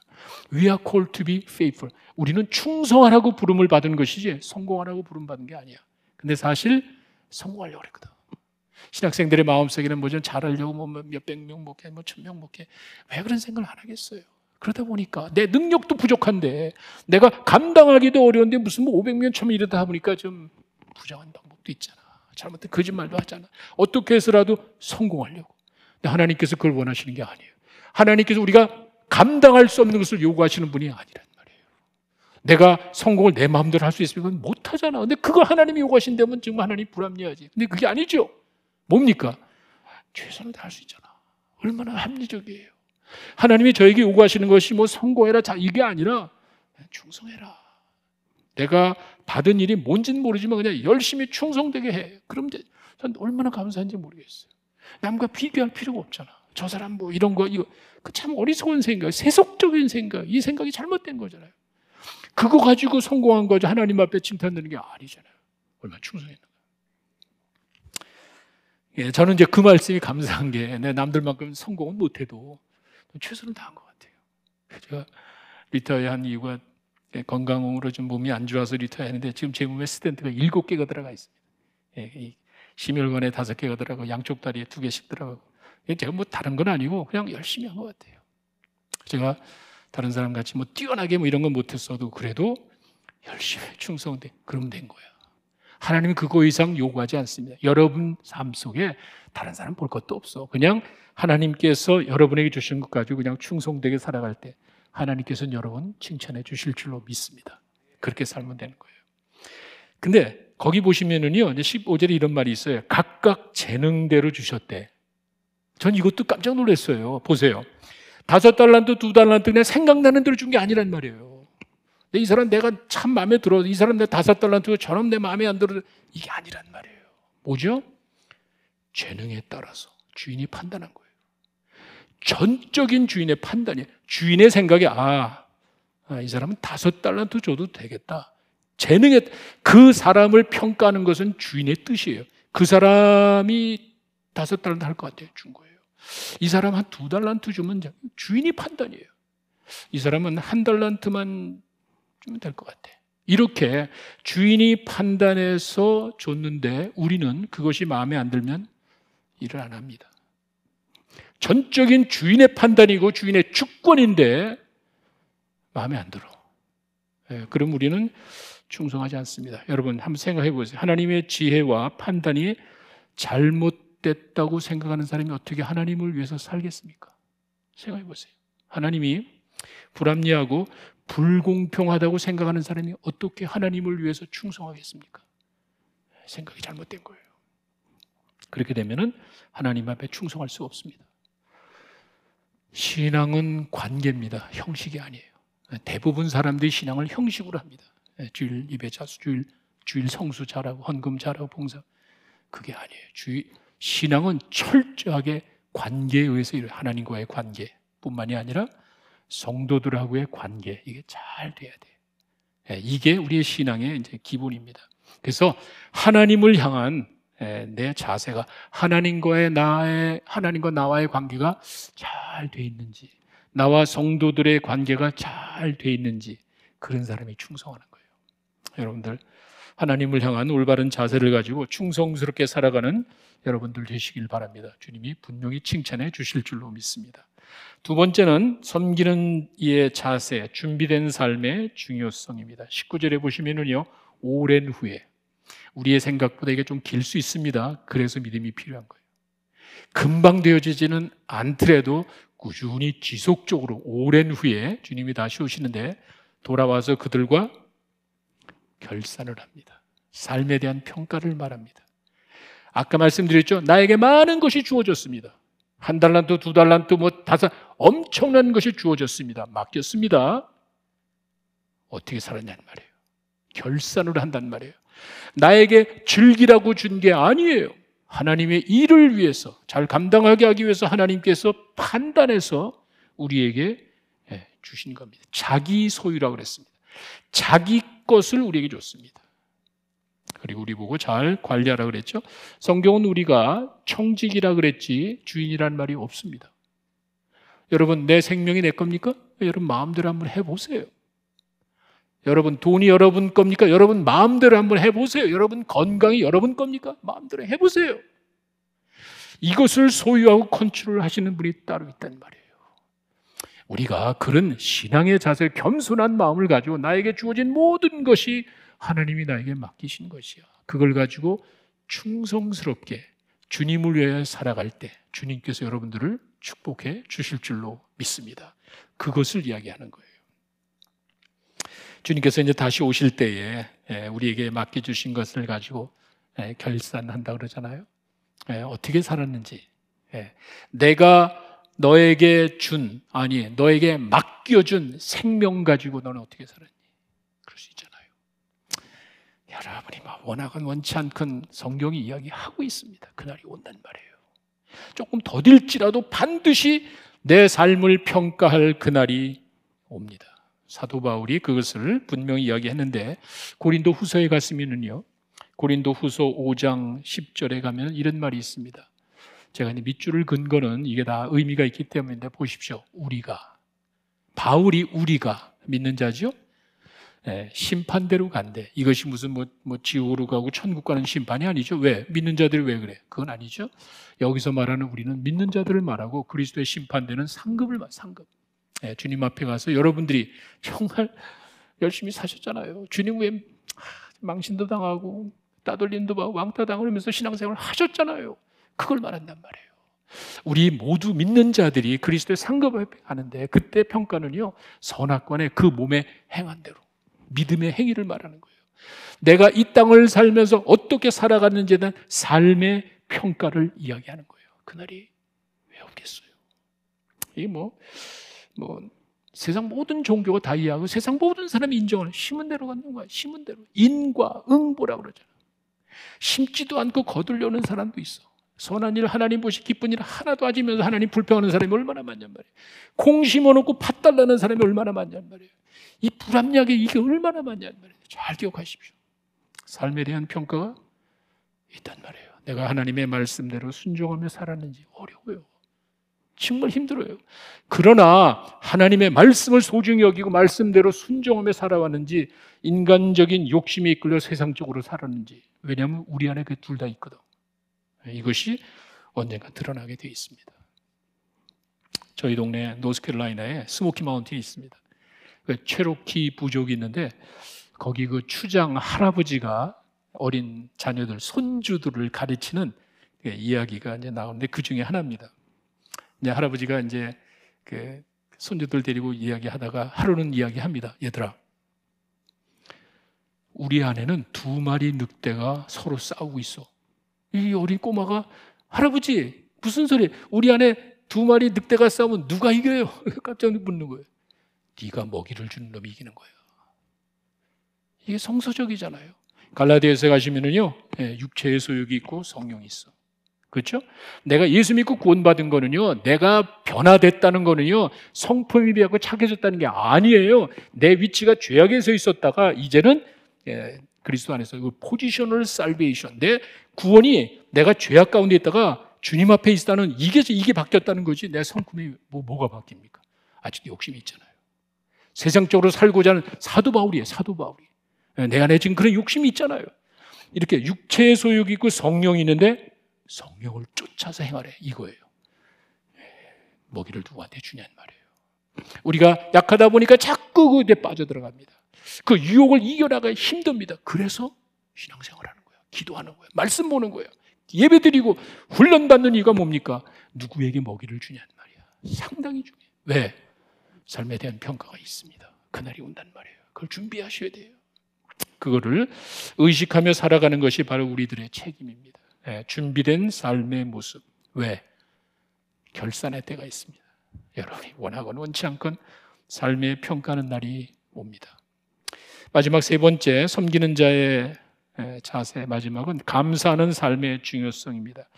We are called to be faithful. 우리는 충성하라고 부름을 받은 것이지 성공하라고 부름 받은 게 아니야. 근데 사실 성공하려고 그랬거든. 신학생들의 마음속에는 뭐좀 잘하려고 뭐 몇백 명 목회, 뭐천명 목회. 왜 그런 생각을 안 하겠어요? 그러다 보니까 내 능력도 부족한데 내가 감당하기도 어려운데 무슨 뭐 500명, 1000명 이러다 보니까 좀 부정한 방법도 있잖아. 잘못된 거짓말도 하잖아. 어떻게 해서라도 성공하려고. 근데 하나님께서 그걸 원하시는 게 아니에요. 하나님께서 우리가 감당할 수 없는 것을 요구하시는 분이 아니란 말이에요. 내가 성공을 내 마음대로 할 수 있으면 못 하잖아. 근데 그걸 하나님이 요구하신다면 정말 하나님 불합리하지. 근데 그게 아니죠. 뭡니까? 최선을 다할 수 있잖아. 얼마나 합리적이에요. 하나님이 저에게 요구하시는 것이 뭐 성공해라 자 이게 아니라 충성해라. 내가 받은 일이 뭔지는 모르지만 그냥 열심히 충성되게 해. 그럼 전 얼마나 감사한지 모르겠어요. 남과 비교할 필요가 없잖아. 저 사람 뭐 이런 거 이거 그 참 어리석은 생각, 세속적인 생각, 이 생각이 잘못된 거잖아요. 그거 가지고 성공한 거죠. 하나님 앞에 칭찬되는 게 아니잖아요. 얼마나 충성했는가. 예, 저는 이제 그 말씀이 감사한 게, 내 남들만큼 성공은 못해도 최선을 다한 것 같아요. 제가 retire한 이유가 건강으로 좀 몸이 안 좋아서 retire했는데 지금 제 몸에 stent가 일곱 개가 들어가 있습니다. 예, 심혈관에 다섯 개가 들어가고 양쪽 다리에 두 개씩 들어가고 제가 뭐 다른 건 아니고 그냥 열심히 한 것 같아요. 제가 다른 사람 같이 뭐 뛰어나게 뭐 이런 건 못했어도 그래도 열심히 충성돼 그러면 된 거야. 하나님은 그거 이상 요구하지 않습니다. 여러분 삶 속에 다른 사람 볼 것도 없어. 그냥 하나님께서 여러분에게 주신 것 가지고 그냥 충성되게 살아갈 때 하나님께서는 여러분 칭찬해 주실 줄로 믿습니다. 그렇게 살면 되는 거예요. 근데 거기 보시면은요, 이제 15절에 이런 말이 있어요. 각각 재능대로 주셨대. 전 이것도 깜짝 놀랐어요. 보세요. 다섯 달란트, 두 달란트 그냥 생각나는 대로 준 게 아니란 말이에요. 이 사람 내가 참 마음에 들어. 이 사람 내 다섯 달란트 저놈 내 마음에 안 들어. 이게 아니란 말이에요. 뭐죠? 재능에 따라서 주인이 판단한 거예요. 전적인 주인의 판단이에요. 주인의 생각에 아, 아, 이 사람은 다섯 달란트 줘도 되겠다. 재능에 그 사람을 평가하는 것은 주인의 뜻이에요. 그 사람이 다섯 달란트 할 것 같아요. 준 거예요. 이 사람 한 두 달란트 주면 주인이 판단이에요. 이 사람은 한 달란트만 주면 될 것 같아. 이렇게 주인이 판단해서 줬는데 우리는 그것이 마음에 안 들면 일을 안 합니다. 전적인 주인의 판단이고 주인의 주권인데 마음에 안 들어. 예, 그럼 우리는 충성하지 않습니다. 여러분 한번 생각해 보세요. 하나님의 지혜와 판단이 잘못됐다고 생각하는 사람이 어떻게 하나님을 위해서 살겠습니까? 생각해 보세요. 하나님이 불합리하고 불공평하다고 생각하는 사람이 어떻게 하나님을 위해서 충성하겠습니까? 생각이 잘못된 거예요. 그렇게 되면은 하나님 앞에 충성할 수 없습니다. 신앙은 관계입니다. 형식이 아니에요. 대부분 사람들이 신앙을 형식으로 합니다. 주일 예배 자수, 주일 주일 성수 잘하고 헌금 잘하고 봉사 그게 아니에요. 주의 신앙은 철저하게 관계에 의해서 하나님과의 관계 뿐만이 아니라 성도들하고의 관계 이게 잘 돼야 돼. 예, 이게 우리의 신앙의 이제 기본입니다. 그래서 하나님을 향한 예, 내 자세가 하나님과의 나의 하나님과 나와의 관계가 잘 돼 있는지, 나와 성도들의 관계가 잘 돼 있는지 그런 사람이 충성하는 거예요. 여러분들 하나님을 향한 올바른 자세를 가지고 충성스럽게 살아가는 여러분들 되시길 바랍니다. 주님이 분명히 칭찬해 주실 줄로 믿습니다. 두 번째는 섬기는 이의 자세, 준비된 삶의 중요성입니다. 19절에 보시면은요, 오랜 후에 우리의 생각보다 이게 좀 길 수 있습니다. 그래서 믿음이 필요한 거예요. 금방 되어지지는 않더라도 꾸준히 지속적으로 오랜 후에 주님이 다시 오시는데 돌아와서 그들과 결산을 합니다. 삶에 대한 평가를 말합니다. 아까 말씀드렸죠. 나에게 많은 것이 주어졌습니다. 한 달란트, 두 달란트, 뭐 다섯 엄청난 것이 주어졌습니다. 맡겼습니다. 어떻게 살았냐는 말이에요. 결산을 한단 말이에요. 나에게 즐기라고 준 게 아니에요. 하나님의 일을 위해서 잘 감당하게 하기 위해서 하나님께서 판단해서 우리에게 예, 주신 겁니다. 자기 소유라고 그랬습니다. 자기 것을 우리에게 줬습니다. 그리고 우리 보고 잘 관리하라 그랬죠. 성경은 우리가 청직이라 그랬지 주인이란 말이 없습니다. 여러분 내 생명이 내 겁니까? 여러분 마음대로 한번 해보세요. 여러분 돈이 여러분 겁니까? 여러분 마음대로 한번 해보세요. 여러분 건강이 여러분 겁니까? 마음대로 해보세요. 이것을 소유하고 컨트롤 하시는 분이 따로 있단 말이에요. 우리가 그런 신앙의 자세, 겸손한 마음을 가지고 나에게 주어진 모든 것이 하나님이 나에게 맡기신 것이야. 그걸 가지고 충성스럽게 주님을 위해 살아갈 때 주님께서 여러분들을 축복해 주실 줄로 믿습니다. 그것을 이야기하는 거예요. 주님께서 이제 다시 오실 때에 예, 우리에게 맡겨주신 것을 가지고 예, 결산한다 그러잖아요. 예, 어떻게 살았는지. 내가 너에게 준, 아니, 너에게 맡겨준 생명 가지고 너는 어떻게 살았니? 그럴 수 있잖아요. 여러분이 막 원하건 원치 않건 성경이 이야기하고 있습니다. 그날이 온단 말이에요. 조금 더딜지라도 반드시 내 삶을 평가할 그날이 옵니다. 사도 바울이 그것을 분명히 이야기했는데 고린도 후서에 갔으면은요. 고린도 후서 5장 10절에 가면 이런 말이 있습니다. 제가 이제 밑줄을 근 거는 이게 다 의미가 있기 때문인데 보십시오. 우리가 바울이 우리가 믿는 자죠. 예, 심판대로 간대. 이것이 무슨 뭐, 뭐 지옥으로 가고 천국 가는 심판이 아니죠. 왜? 믿는 자들이 왜 그래? 그건 아니죠. 여기서 말하는 우리는 믿는 자들을 말하고 그리스도의 심판되는 상급을 말, 상급. 예, 주님 앞에 가서 여러분들이 정말 열심히 사셨잖아요. 주님 왜 망신도 당하고 따돌림도 받고 왕따 당하면서 신앙생활을 하셨잖아요. 그걸 말한단 말이에요. 우리 모두 믿는 자들이 그리스도의 상급을 하는데 그때 평가는요 선악관의 그 몸에 행한 대로 믿음의 행위를 말하는 거예요. 내가 이 땅을 살면서 어떻게 살아갔는지에 대한 삶의 평가를 이야기하는 거예요. 그날이 왜 없겠어요? 이 뭐, 뭐, 세상 모든 종교가 다 이해하고 세상 모든 사람이 인정하는 심은 대로 갖는 거야. 심은 대로. 인과 응보라 그러잖아. 심지도 않고 거들려는 사람도 있어. 선한 일, 하나님 보시 기쁜 일 하나도 하지면서 하나님 불평하는 사람이 얼마나 많냔 말이에요. 콩 심어놓고 팥 달라는 사람이 얼마나 많냔 말이에요. 이 불합리하게 이게 얼마나 많냔 말이에요. 잘 기억하십시오. 삶에 대한 평가가 있단 말이에요. 내가 하나님의 말씀대로 순종하며 살았는지 어려워요. 정말 힘들어요. 그러나 하나님의 말씀을 소중히 여기고 말씀대로 순종하며 살아왔는지 인간적인 욕심에 이끌려 세상적으로 살았는지 왜냐하면 우리 안에 그 둘 다 있거든. 이것이 언젠가 드러나게 되어 있습니다. 저희 동네 노스캐롤라이나에 스모키 마운틴이 있습니다. 그 체로키 부족이 있는데 거기 그 추장 할아버지가 어린 자녀들 손주들을 가르치는 이야기가 이제 나오는데 그 중에 하나입니다. 이제 할아버지가 이제 그 손주들 데리고 이야기하다가 하루는 이야기합니다. 얘들아, 우리 안에는 두 마리 늑대가 서로 싸우고 있어. 이 어린 꼬마가 할아버지 무슨 소리? 우리 안에 두 마리 늑대가 싸우면 누가 이겨요? 깜짝 묻는 거예요. 네가 먹이를 주는 놈이 이기는 거예요. 이게 성서적이잖아요. 갈라디아서 가시면은요, 예, 육체의 소욕이 있고 성령이 있어. 그렇죠? 내가 예수 믿고 구원받은 거는요, 내가 변화됐다는 거는요, 성품이 비하고 착해졌다는 게 아니에요. 내 위치가 죄악에 서 있었다가 이제는 예, 그리스도 안에서 그 포지셔널 살베이션, 내 구원이 내가 죄악 가운데 있다가 주님 앞에 있다는 이게 이게 바뀌었다는 거지. 내 성품이 뭐 뭐가 바뀝니까? 아직도 욕심이 있잖아요. 세상적으로 살고자 하는 사도 바울이에요. 사도 바울이. 예, 내 안에 지금 그런 욕심이 있잖아요. 이렇게 육체의 소욕이 있고 성령이 있는데 성령을 쫓아서 행하래 이거예요. 예, 먹이를 누구한테 주냐는 말이에요. 우리가 약하다 보니까 자꾸 그데 빠져들어갑니다. 그 유혹을 이겨나가 힘듭니다. 그래서 신앙생활 하는 거예요. 기도하는 거예요. 말씀 보는 거예요. 예배 드리고 훈련받는 이유가 뭡니까? 누구에게 먹이를 주냐는 말이야. 상당히 중요해. 왜? 삶에 대한 평가가 있습니다. 그날이 온단 말이에요. 그걸 준비하셔야 돼요. 그거를 의식하며 살아가는 것이 바로 우리들의 책임입니다. 네, 준비된 삶의 모습. 왜? 결산의 때가 있습니다. 여러분이 원하건 원치 않건 삶의 평가하는 날이 옵니다. 마지막 세 번째, 섬기는 자의 자세 마지막은 감사하는 삶의 중요성입니다.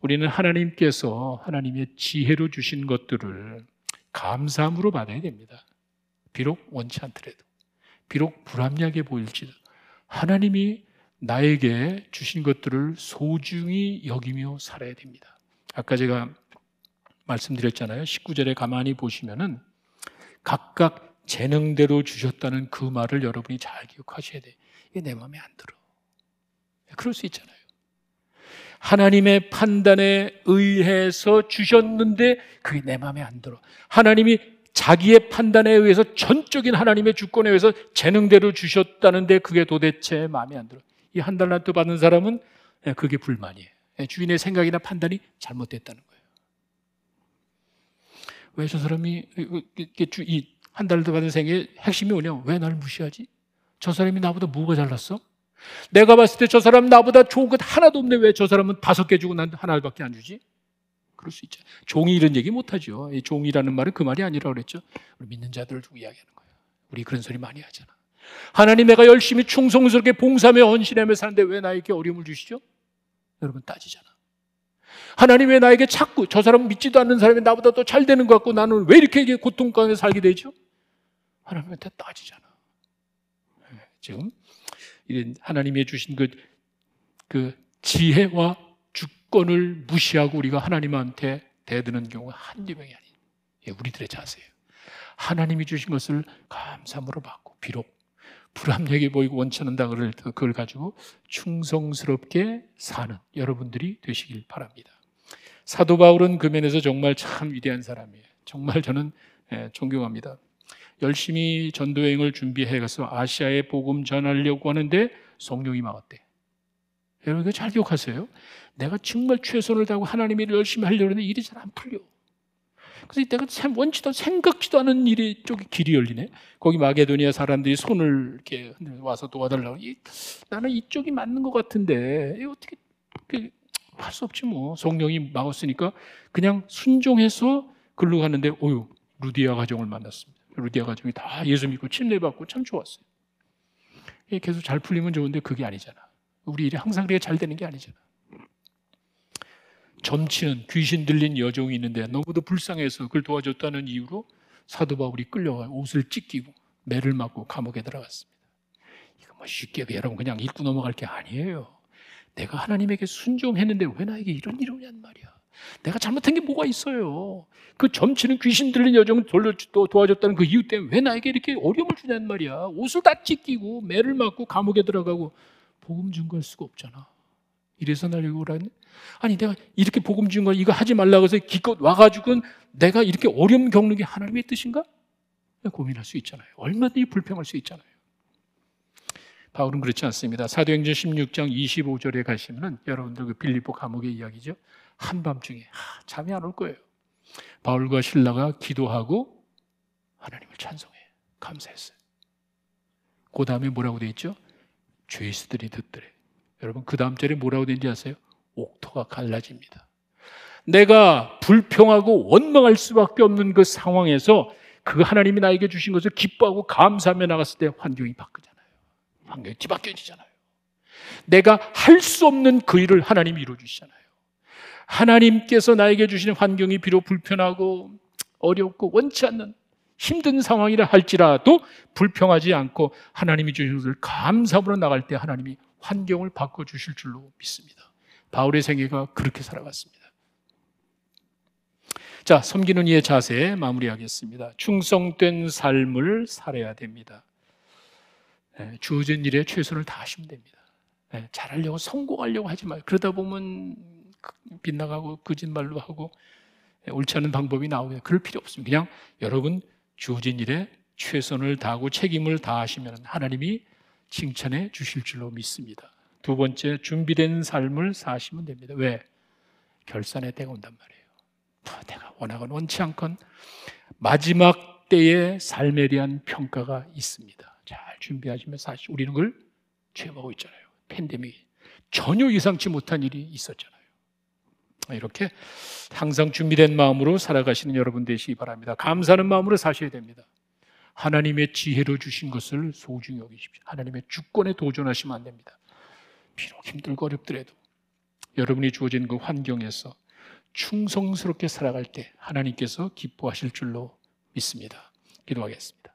우리는 하나님께서 하나님의 지혜로 주신 것들을 감사함으로 받아야 됩니다. 비록 원치 않더라도, 비록 불합리하게 보일지도 하나님이 나에게 주신 것들을 소중히 여기며 살아야 됩니다. 아까 제가 말씀드렸잖아요. 19절에 가만히 보시면은 각각 재능대로 주셨다는 그 말을 여러분이 잘 기억하셔야 돼. 이게 내 마음에 안 들어. 그럴 수 있잖아요. 하나님의 판단에 의해서 주셨는데 그게 내 마음에 안 들어. 하나님이 자기의 판단에 의해서 전적인 하나님의 주권에 의해서 재능대로 주셨다는데 그게 도대체 마음에 안 들어. 이 한 달란트 받는 사람은 예, 그게 불만이에요. 예, 주인의 생각이나 판단이 잘못됐다는 거예요. 왜 저 사람이 이 한 달란트 받은 생의 핵심이 뭐냐? 왜 나를 무시하지? 저 사람이 나보다 뭐가 잘났어? 내가 봤을 때 저 사람 나보다 좋은 것 하나도 없네. 왜 저 사람은 다섯 개 주고 난 하나밖에 안 주지? 그럴 수 있죠. 종이 이런 얘기 못하죠. 종이라는 말은 그 말이 아니라 그랬죠. 우리 믿는 자들을 두고 이야기하는 거예요. 우리 그런 소리 많이 하잖아. 하나님 내가 열심히 충성스럽게 봉사하며 헌신하며 사는데 왜 나에게 어려움을 주시죠? 여러분 따지잖아. 하나님 왜 나에게 자꾸 저 사람 믿지도 않는 사람이 나보다 더 잘 되는 것 같고 나는 왜 이렇게 고통 가운데 살게 되죠? 하나님한테 따지잖아. 네, 지금 하나님이 주신 그, 그 지혜와 주권을 무시하고 우리가 하나님한테 대드는 경우가 한두 명이 아닌 예, 우리들의 자세예요. 하나님이 주신 것을 감사함으로 받고 비록 불합리하게 보이고 원치 않는다 그걸 가지고 충성스럽게 사는 여러분들이 되시길 바랍니다. 사도 바울은 그 면에서 정말 참 위대한 사람이에요. 정말 저는 예, 존경합니다. 열심히 전도 여행을 준비해 가서 아시아에 복음 전하려고 하는데 성령이 막았대. 여러분 잘 기억하세요. 내가 정말 최선을 다하고 하나님의 일을 열심히 하려고 하는데 일이 잘 안 풀려. 그래서 내가 참 원치도 생각지도 않은 일이 쪽이 길이 열리네. 거기 마게도니아 사람들이 손을 이렇게 와서 도와달라고. 나는 이쪽이 맞는 것 같은데 이 어떻게 할 수 없지 뭐. 성령이 막았으니까 그냥 순종해서 글로 가는데 오유 루디아 가정을 만났습니다. 루디아 가족이 다 예수 믿고 침례받고 참 좋았어요. 계속 잘 풀리면 좋은데 그게 아니잖아. 우리 일이 항상 그렇게 잘 되는 게 아니잖아. 점치는 귀신 들린 여종이 있는데 너무도 불쌍해서 그걸 도와줬다는 이유로 사도 바울이 끌려가 옷을 찢기고 매를 맞고 감옥에 들어갔습니다. 이거 뭐 쉽게 여러분 그냥 읽고 넘어갈 게 아니에요. 내가 하나님에게 순종했는데 왜 나에게 이런 일이 오냔 말이야. 내가 잘못한 게 뭐가 있어요? 그 점치는 귀신 들린 여정을 돌려 도와줬다는 그 이유 때문에 왜 나에게 이렇게 어려움을 주냔 말이야. 옷을 다 찢기고 매를 맞고 감옥에 들어가고 복음 증거할 수가 없잖아. 이래서 날 오라니? 아니 내가 이렇게 복음 증거 이거 하지 말라고 해서 기껏 와가지고 내가 이렇게 어려움 겪는 게 하나님의 뜻인가? 고민할 수 있잖아요. 얼마든지 불평할 수 있잖아요. 바울은 그렇지 않습니다. 사도행전 16장 25절에 가시면은 여러분들 그 빌립보 감옥의 이야기죠. 한밤중에 하, 잠이 안 올 거예요. 바울과 신라가 기도하고 하나님을 찬송해 감사했어요. 그 다음에 뭐라고 돼 있죠? 죄수들이 듣더래. 여러분 그 다음 절에 뭐라고 되는지 아세요? 옥토가 갈라집니다. 내가 불평하고 원망할 수밖에 없는 그 상황에서 그 하나님이 나에게 주신 것을 기뻐하고 감사하며 나갔을 때 환경이 바뀌잖아요. 환경이 뒤바뀌어지잖아요. 내가 할 수 없는 그 일을 하나님이 이루어주시잖아요. 하나님께서 나에게 주시는 환경이 비록 불편하고 어렵고 원치 않는 힘든 상황이라 할지라도 불평하지 않고 하나님이 주신 것을 감사함으로 나갈 때 하나님이 환경을 바꿔주실 줄로 믿습니다. 바울의 생애가 그렇게 살아갔습니다. 자, 섬기는 이의 자세 마무리하겠습니다. 충성된 삶을 살아야 됩니다. 네, 주어진 일에 최선을 다하시면 됩니다. 네, 잘하려고 성공하려고 하지 마요. 그러다 보면 빗나가고 거짓말로 하고 네, 옳지 않은 방법이 나오게 그럴 필요 없습니다. 그냥 여러분 주어진 일에 최선을 다하고 책임을 다하시면 하나님이 칭찬해 주실 줄로 믿습니다. 두 번째 준비된 삶을 사시면 됩니다. 왜? 결산의 때가 온단 말이에요. 뭐 내가 원하건 원치 않건 마지막 때의 삶에 대한 평가가 있습니다. 잘 준비하시면 사실 우리는 그걸 체험하고 있잖아요. 팬데믹 전혀 예상치 못한 일이 있었잖아요. 이렇게 항상 준비된 마음으로 살아가시는 여러분 되시기 바랍니다. 감사하는 마음으로 사셔야 됩니다. 하나님의 지혜로 주신 것을 소중히 여기십시오. 하나님의 주권에 도전하시면 안 됩니다. 비록 힘들고 어렵더라도 여러분이 주어진 그 환경에서 충성스럽게 살아갈 때 하나님께서 기뻐하실 줄로 믿습니다. 기도하겠습니다.